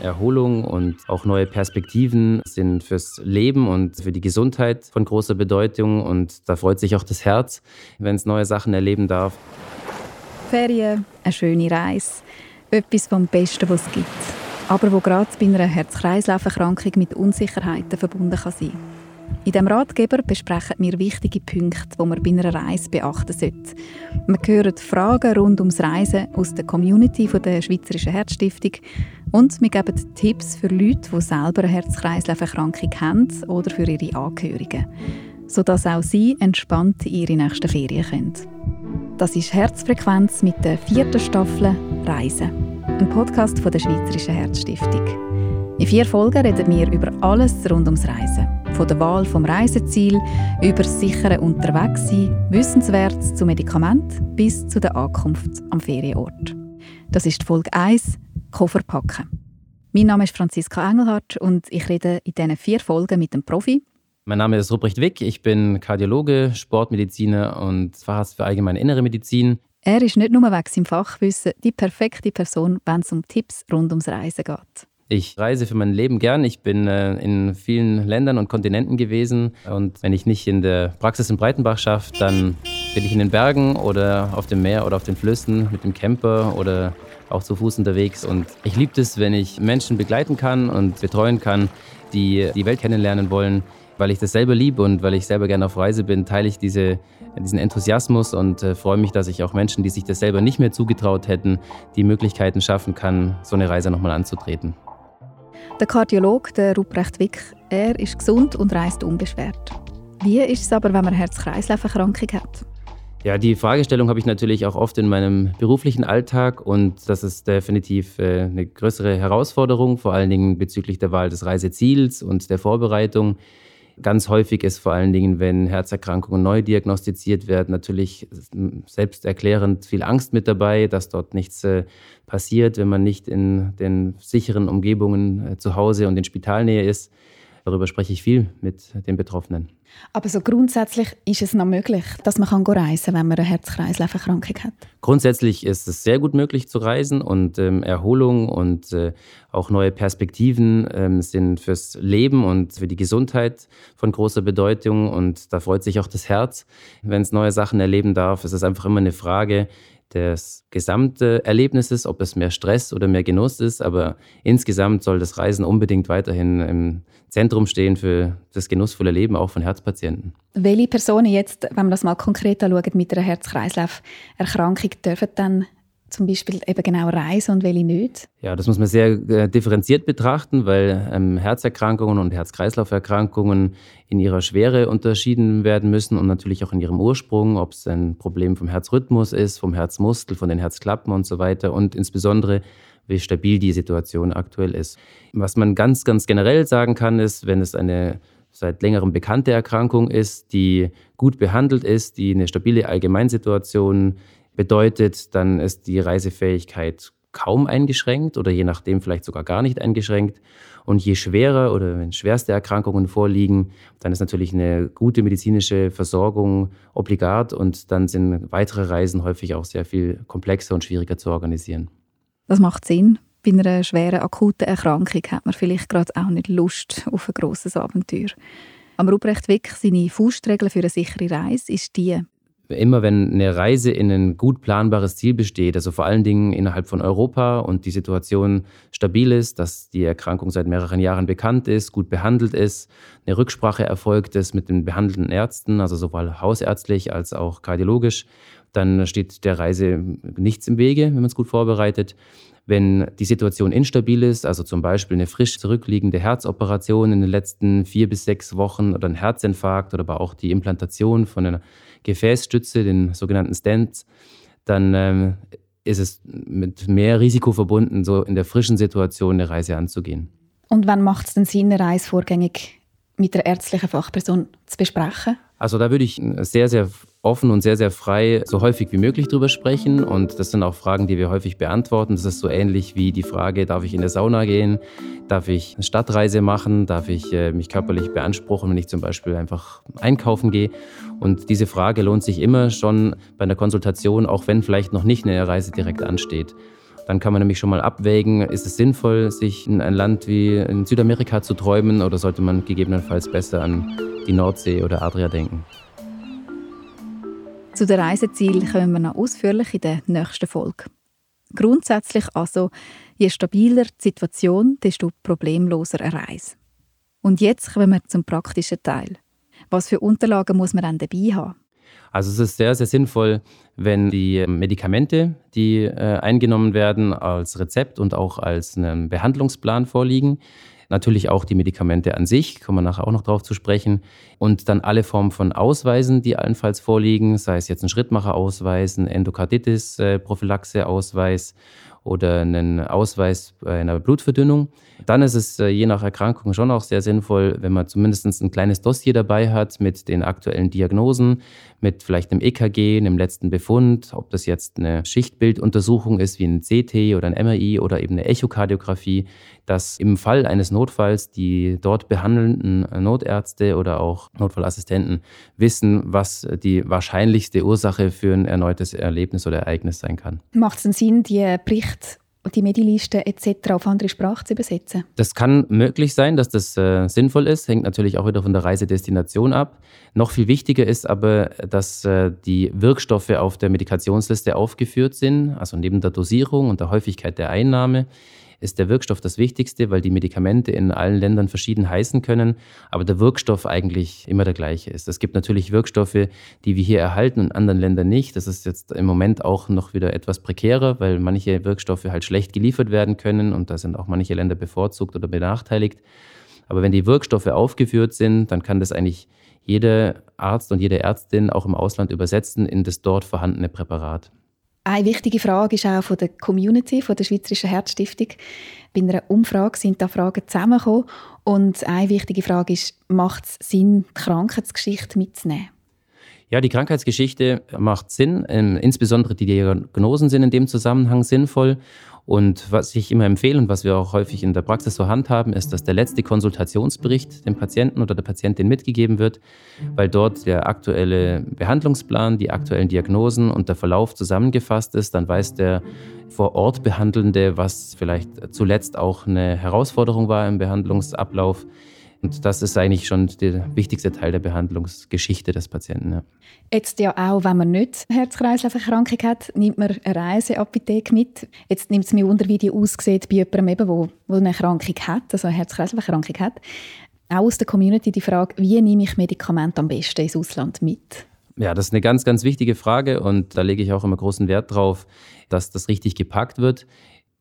Erholung und auch neue Perspektiven sind fürs Leben und für die Gesundheit von großer Bedeutung. Und da freut sich auch das Herz, wenn es neue Sachen erleben darf. Ferien, eine schöne Reise, etwas vom Besten, was es gibt. Aber wo gerade bei einer Herz-Kreislauf-Erkrankung mit Unsicherheiten verbunden kann sein in diesem Ratgeber besprechen wir wichtige Punkte, die man bei einer Reise beachten sollte. Wir hören Fragen rund ums Reisen aus der Community der Schweizerischen Herzstiftung und wir geben Tipps für Leute, die selber eine Herz-Kreislauf-Erkrankung haben oder für ihre Angehörigen, sodass auch sie entspannt in ihre nächsten Ferien können. Das ist Herzfrequenz mit der vierten Staffel Reisen, ein Podcast von der Schweizerischen Herzstiftung. In vier Folgen reden wir über alles rund ums Reisen. Von der Wahl vom Reiseziel über das sichere Unterwegssein, Wissenswertes zu Medikament bis zu der Ankunft am Ferienort. Das ist Folge 1, Koffer packen. Mein Name ist Franziska Engelhardt und ich rede in diesen vier Folgen mit einem Profi. Mein Name ist Ruprecht Wick, ich bin Kardiologe, Sportmediziner und Facharzt für allgemeine innere Medizin. Er ist nicht nur weg im Fachwissen die perfekte Person, wenn es um Tipps rund ums Reisen geht. Ich reise für mein Leben gern. Ich bin äh, in vielen Ländern und Kontinenten gewesen. Und wenn ich nicht in der Praxis in Breitenbach schaffe, dann bin ich in den Bergen oder auf dem Meer oder auf den Flüssen mit dem Camper oder auch zu Fuß unterwegs. Und ich liebe es, wenn ich Menschen begleiten kann und betreuen kann, die die Welt kennenlernen wollen. Weil ich das selber liebe und weil ich selber gerne auf Reise bin, teile ich diese, diesen Enthusiasmus und äh, freue mich, dass ich auch Menschen, die sich das selber nicht mehr zugetraut hätten, die Möglichkeiten schaffen kann, so eine Reise nochmal anzutreten. Der Kardiologe der Ruprecht Wick, er ist gesund und reist unbeschwert. Wie ist es aber, wenn man Herz-Kreislauf-Erkrankung hat? Ja, die Fragestellung habe ich natürlich auch oft in meinem beruflichen Alltag und das ist definitiv äh, eine größere Herausforderung, vor allen Dingen bezüglich der Wahl des Reiseziels und der Vorbereitung. Ganz häufig ist vor allen Dingen, wenn Herzerkrankungen neu diagnostiziert werden, natürlich selbsterklärend viel Angst mit dabei, dass dort nichts äh, passiert, wenn man nicht in den sicheren Umgebungen äh, zu Hause und in Spitalnähe ist. Darüber spreche ich viel mit den Betroffenen. Aber so grundsätzlich ist es noch möglich, dass man kann reisen kann, wenn man eine Herz-Kreislauf-Erkrankung hat? Grundsätzlich ist es sehr gut möglich zu reisen und ähm, Erholung und äh, auch neue Perspektiven ähm, sind fürs Leben und für die Gesundheit von großer Bedeutung und da freut sich auch das Herz, wenn es neue Sachen erleben darf. Es ist einfach immer eine Frage, des gesamten Erlebnisses, ob es mehr Stress oder mehr Genuss ist. Aber insgesamt soll das Reisen unbedingt weiterhin im Zentrum stehen für das genussvolle Leben, auch von Herzpatienten. Welche Personen jetzt, wenn man das mal konkret anschaut, mit einer Herz-Kreislauf-Erkrankung dürfen dann zum Beispiel eben genau reisen und welche nicht? Ja, das muss man sehr äh, differenziert betrachten, weil ähm, Herzerkrankungen und Herz-Kreislauf-Erkrankungen in ihrer Schwere unterschieden werden müssen und natürlich auch in ihrem Ursprung, ob es ein Problem vom Herzrhythmus ist, vom Herzmuskel, von den Herzklappen und so weiter und insbesondere wie stabil die Situation aktuell ist. Was man ganz, ganz generell sagen kann, ist, wenn es eine seit längerem bekannte Erkrankung ist, die gut behandelt ist, die eine stabile Allgemeinsituation bedeutet, dann ist die Reisefähigkeit kaum eingeschränkt oder je nachdem vielleicht sogar gar nicht eingeschränkt. Und je schwerer oder wenn schwerste Erkrankungen vorliegen, dann ist natürlich eine gute medizinische Versorgung obligat und dann sind weitere Reisen häufig auch sehr viel komplexer und schwieriger zu organisieren. Das macht Sinn. Bei einer schweren akuten Erkrankung hat man vielleicht gerade auch nicht Lust auf ein grosses Abenteuer. Am Ruprecht Wick, seine Faustregel für eine sichere Reise ist die, immer wenn eine Reise in ein gut planbares Ziel besteht, also vor allen Dingen innerhalb von Europa und die Situation stabil ist, dass die Erkrankung seit mehreren Jahren bekannt ist, gut behandelt ist, eine Rücksprache erfolgt ist mit den behandelnden Ärzten, also sowohl hausärztlich als auch kardiologisch, dann steht der Reise nichts im Wege, wenn man es gut vorbereitet. Wenn die Situation instabil ist, also zum Beispiel eine frisch zurückliegende Herzoperation in den letzten vier bis sechs Wochen oder ein Herzinfarkt oder aber auch die Implantation von einer Gefäßstütze, den sogenannten Stents, dann ähm, ist es mit mehr Risiko verbunden, so in der frischen Situation eine Reise anzugehen. Und wann macht es denn Sinn, eine Reise vorgängig mit der ärztlichen Fachperson zu besprechen? Also da würde ich sehr, sehr offen und sehr, sehr frei so häufig wie möglich drüber sprechen. Und das sind auch Fragen, die wir häufig beantworten. Das ist so ähnlich wie die Frage, darf ich in der Sauna gehen? Darf ich eine Stadtreise machen? Darf ich äh, mich körperlich beanspruchen, wenn ich zum Beispiel einfach einkaufen gehe? Und diese Frage lohnt sich immer schon bei einer Konsultation, auch wenn vielleicht noch nicht eine Reise direkt ansteht. Dann kann man nämlich schon mal abwägen, ist es sinnvoll, sich in ein Land wie in Südamerika zu träumen oder sollte man gegebenenfalls besser an die Nordsee oder Adria denken. Zu den Reisezielen kommen wir noch ausführlich in der nächsten Folge. Grundsätzlich also, je stabiler die Situation, desto problemloser eine Reise. Und jetzt kommen wir zum praktischen Teil. Was für Unterlagen muss man dann dabei haben? Also es ist sehr, sehr sinnvoll, wenn die Medikamente, die äh, eingenommen werden, als Rezept und auch als einen Behandlungsplan vorliegen. Natürlich auch die Medikamente an sich, kommen wir nachher auch noch darauf zu sprechen. Und dann alle Formen von Ausweisen, die allenfalls vorliegen, sei es jetzt ein Schrittmacherausweis, ein Endokarditis-Prophylaxe-Ausweis oder einen Ausweis einer Blutverdünnung. Dann ist es äh, je nach Erkrankung schon auch sehr sinnvoll, wenn man zumindest ein kleines Dossier dabei hat mit den aktuellen Diagnosen, mit vielleicht einem EKG, einem letzten Befund, ob das jetzt eine Schichtbilduntersuchung ist wie ein CT oder ein MRI oder eben eine Echokardiographie, dass im Fall eines Notfalls die dort behandelnden Notärzte oder auch Notfallassistenten wissen, was die wahrscheinlichste Ursache für ein erneutes Erlebnis oder Ereignis sein kann. Macht es Sinn, die Berichte die Mediliste etc. auf andere Sprachen zu übersetzen? Das kann möglich sein, dass das äh, sinnvoll ist, hängt natürlich auch wieder von der Reisedestination ab. Noch viel wichtiger ist aber, dass äh, die Wirkstoffe auf der Medikationsliste aufgeführt sind, also neben der Dosierung und der Häufigkeit der Einnahme ist der Wirkstoff das Wichtigste, weil die Medikamente in allen Ländern verschieden heißen können, aber der Wirkstoff eigentlich immer der gleiche ist. Es gibt natürlich Wirkstoffe, die wir hier erhalten und in anderen Ländern nicht. Das ist jetzt im Moment auch noch wieder etwas prekärer, weil manche Wirkstoffe halt schlecht geliefert werden können und da sind auch manche Länder bevorzugt oder benachteiligt. Aber wenn die Wirkstoffe aufgeführt sind, dann kann das eigentlich jeder Arzt und jede Ärztin auch im Ausland übersetzen in das dort vorhandene Präparat. Eine wichtige Frage ist auch von der Community, von der Schweizerischen Herzstiftung. Bei einer Umfrage sind da Fragen zusammengekommen. Und eine wichtige Frage ist, macht es Sinn, die Krankheitsgeschichte mitzunehmen? Ja, die Krankheitsgeschichte macht Sinn. Ähm, insbesondere die Diagnosen sind in dem Zusammenhang sinnvoll. Und was ich immer empfehle und was wir auch häufig in der Praxis so handhaben, ist, dass der letzte Konsultationsbericht dem Patienten oder der Patientin mitgegeben wird, weil dort der aktuelle Behandlungsplan, die aktuellen Diagnosen und der Verlauf zusammengefasst ist. Dann weiß der vor Ort Behandelnde, was vielleicht zuletzt auch eine Herausforderung war im Behandlungsablauf und das ist eigentlich schon der wichtigste Teil der Behandlungsgeschichte des Patienten. Ja. Jetzt ja auch, wenn man nicht Herz-Kreislauf-Erkrankung hat, nimmt man eine Reiseapotheke mit. Jetzt nimmt es mich unter, wie die aussieht bei jemandem, eben, wo, wo eine Erkrankung hat, also eine Herz-Kreislauf-Erkrankung hat. Auch aus der Community die Frage, wie nehme ich Medikamente am besten ins Ausland mit? Ja, das ist eine ganz, ganz wichtige Frage und da lege ich auch immer großen Wert drauf, dass das richtig gepackt wird.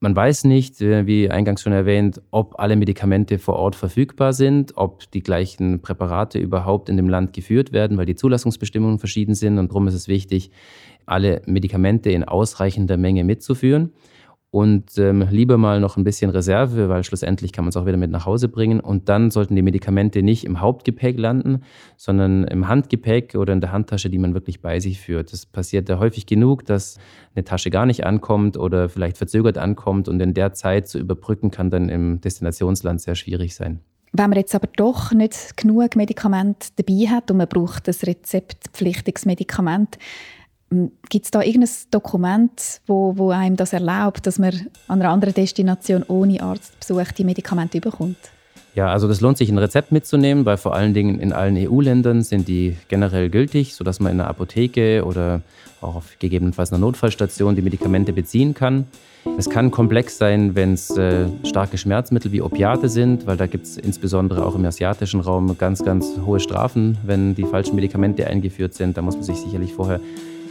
Man weiß nicht, äh, wie eingangs schon erwähnt, ob alle Medikamente vor Ort verfügbar sind, ob die gleichen Präparate überhaupt in dem Land geführt werden, weil die Zulassungsbestimmungen verschieden sind. Und darum ist es wichtig, alle Medikamente in ausreichender Menge mitzuführen und ähm, lieber mal noch ein bisschen Reserve, weil schlussendlich kann man es auch wieder mit nach Hause bringen. Und dann sollten die Medikamente nicht im Hauptgepäck landen, sondern im Handgepäck oder in der Handtasche, die man wirklich bei sich führt. Das passiert ja häufig genug, dass eine Tasche gar nicht ankommt oder vielleicht verzögert ankommt und in der Zeit zu überbrücken kann dann im Destinationsland sehr schwierig sein. Wenn man jetzt aber doch nicht genug Medikamente dabei hat und man braucht ein rezeptpflichtiges Medikament, Gibt es da irgendein Dokument, wo, wo einem das erlaubt, dass man an einer anderen Destination ohne Arztbesuch die Medikamente bekommt? Ja, also das lohnt sich, ein Rezept mitzunehmen, weil vor allen Dingen in allen EU-Ländern sind die generell gültig, sodass man in einer Apotheke oder auch auf gegebenenfalls einer Notfallstation die Medikamente beziehen kann. Es kann komplex sein, wenn es äh, starke Schmerzmittel wie Opiate sind, weil da gibt es insbesondere auch im asiatischen Raum ganz, ganz hohe Strafen, wenn die falschen Medikamente eingeführt sind. Da muss man sich sicherlich vorher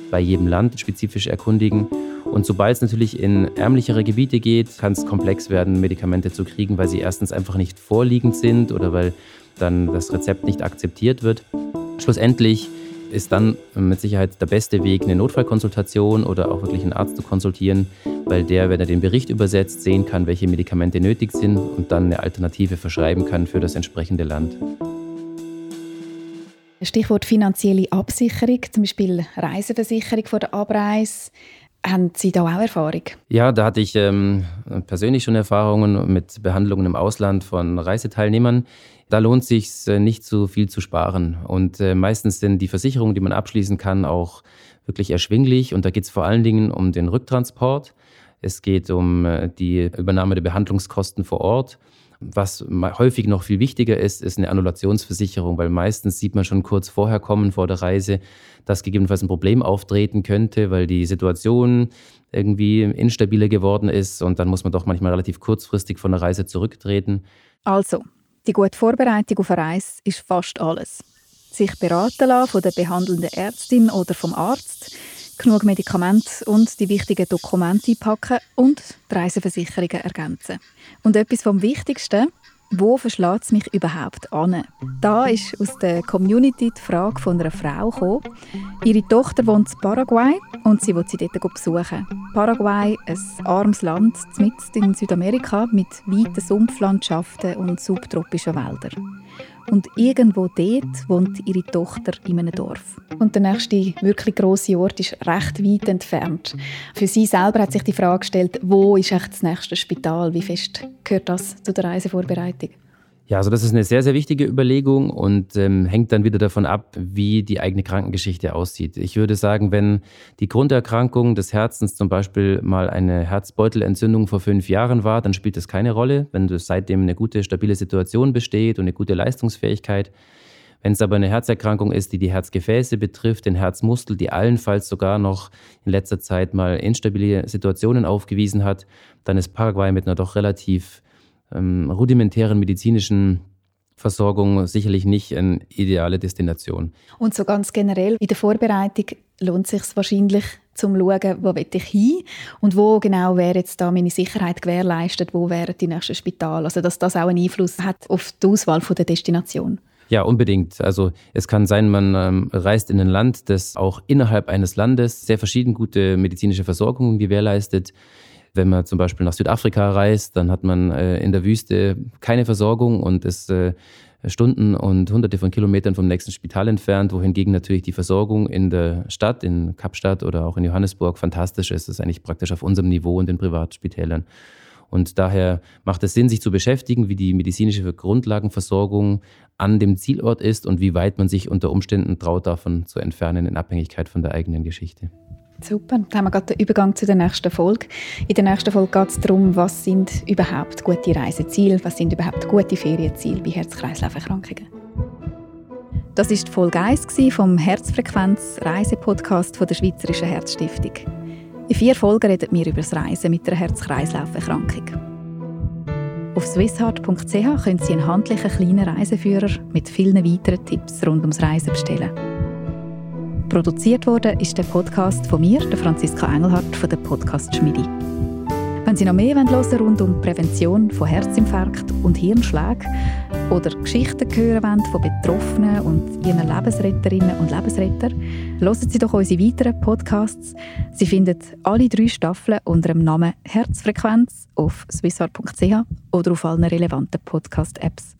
bei jedem Land spezifisch erkundigen. Und sobald es natürlich in ärmlichere Gebiete geht, kann es komplex werden, Medikamente zu kriegen, weil sie erstens einfach nicht vorliegend sind oder weil dann das Rezept nicht akzeptiert wird. Schlussendlich ist dann mit Sicherheit der beste Weg, eine Notfallkonsultation oder auch wirklich einen Arzt zu konsultieren, weil der, wenn er den Bericht übersetzt, sehen kann, welche Medikamente nötig sind und dann eine Alternative verschreiben kann für das entsprechende Land. Stichwort finanzielle Absicherung, zum Beispiel Reiseversicherung vor der Abreise. Haben Sie da auch Erfahrung? Ja, da hatte ich ähm, persönlich schon Erfahrungen mit Behandlungen im Ausland von Reiseteilnehmern. Da lohnt es sich äh, nicht so viel zu sparen. Und äh, meistens sind die Versicherungen, die man abschließen kann, auch wirklich erschwinglich. Und da geht es vor allen Dingen um den Rücktransport. Es geht um äh, die Übernahme der Behandlungskosten vor Ort. Was häufig noch viel wichtiger ist, ist eine Annullationsversicherung, weil meistens sieht man schon kurz vorher kommen vor der Reise, dass gegebenenfalls ein Problem auftreten könnte, weil die Situation irgendwie instabiler geworden ist und dann muss man doch manchmal relativ kurzfristig von der Reise zurücktreten. Also, die gute Vorbereitung auf eine Reise ist fast alles. Sich beraten lassen von der behandelnden Ärztin oder vom Arzt, genug Medikamente und die wichtigen Dokumente einpacken und die Reiseversicherungen ergänzen. Und etwas vom Wichtigsten, wo verschlägt es mich überhaupt an? Da ist aus der Community die Frage von einer Frau gekommen. Ihre Tochter wohnt in Paraguay und sie will sie dort besuchen. Paraguay, ein armes Land mitten in Südamerika mit weiten Sumpflandschaften und subtropischen Wäldern. Und irgendwo dort wohnt ihre Tochter in einem Dorf. Und der nächste wirklich grosse Ort ist recht weit entfernt. Für sie selber hat sich die Frage gestellt, wo ist echt das nächste Spital? Wie fest gehört das zu der Reisevorbereitung? Ja, also das ist eine sehr, sehr wichtige Überlegung und ähm, hängt dann wieder davon ab, wie die eigene Krankengeschichte aussieht. Ich würde sagen, wenn die Grunderkrankung des Herzens zum Beispiel mal eine Herzbeutelentzündung vor fünf Jahren war, dann spielt das keine Rolle, wenn seitdem eine gute, stabile Situation besteht und eine gute Leistungsfähigkeit. Wenn es aber eine Herzerkrankung ist, die die Herzgefäße betrifft, den Herzmuskel, die allenfalls sogar noch in letzter Zeit mal instabile Situationen aufgewiesen hat, dann ist Paraguay mit einer doch relativ ähm, rudimentären medizinischen Versorgung sicherlich nicht eine ideale Destination. Und so ganz generell in der Vorbereitung lohnt es sich wahrscheinlich zum schauen, wo will ich hin und wo genau wäre jetzt da meine Sicherheit gewährleistet, wo wäre die nächste Spital, also dass das auch einen Einfluss hat auf die Auswahl von der Destination. Ja, unbedingt. Also es kann sein, man ähm, reist in ein Land, das auch innerhalb eines Landes sehr verschieden gute medizinische Versorgung gewährleistet. Wenn man zum Beispiel nach Südafrika reist, dann hat man äh, in der Wüste keine Versorgung und ist äh, Stunden und hunderte von Kilometern vom nächsten Spital entfernt, wohingegen natürlich die Versorgung in der Stadt, in Kapstadt oder auch in Johannesburg fantastisch ist. Das ist eigentlich praktisch auf unserem Niveau und den Privatspitälern. Und daher macht es Sinn, sich zu beschäftigen, wie die medizinische Grundlagenversorgung an dem Zielort ist und wie weit man sich unter Umständen traut, davon zu entfernen, in Abhängigkeit von der eigenen Geschichte. Super, dann haben wir gerade den Übergang zu der nächsten Folge. In der nächsten Folge geht es darum, was sind überhaupt gute Reiseziele, was sind überhaupt gute Ferienziele bei Herz-Kreislauf-Erkrankungen. Das ist Folge 1 vom Herzfrequenz-Reisepodcast der Schweizerischen Herzstiftung. In vier Folgen reden wir über das Reisen mit einer Herz-Kreislauf-Erkrankung. Auf swissheart.ch können Sie einen handlichen kleinen Reiseführer mit vielen weiteren Tipps rund ums Reisen bestellen. Produziert wurde ist der Podcast von mir, der Franziska Engelhardt von der Podcast Schmiedi. Wenn Sie noch mehr hören wollen rund um Prävention von Herzinfarkt und Hirnschlägen oder Geschichten hören wollen von Betroffenen und ihren Lebensretterinnen und Lebensretter, hören Sie doch unsere weiteren Podcasts. Sie finden alle drei Staffeln unter dem Namen Herzfrequenz auf swissart.ch oder auf allen relevanten Podcast-Apps.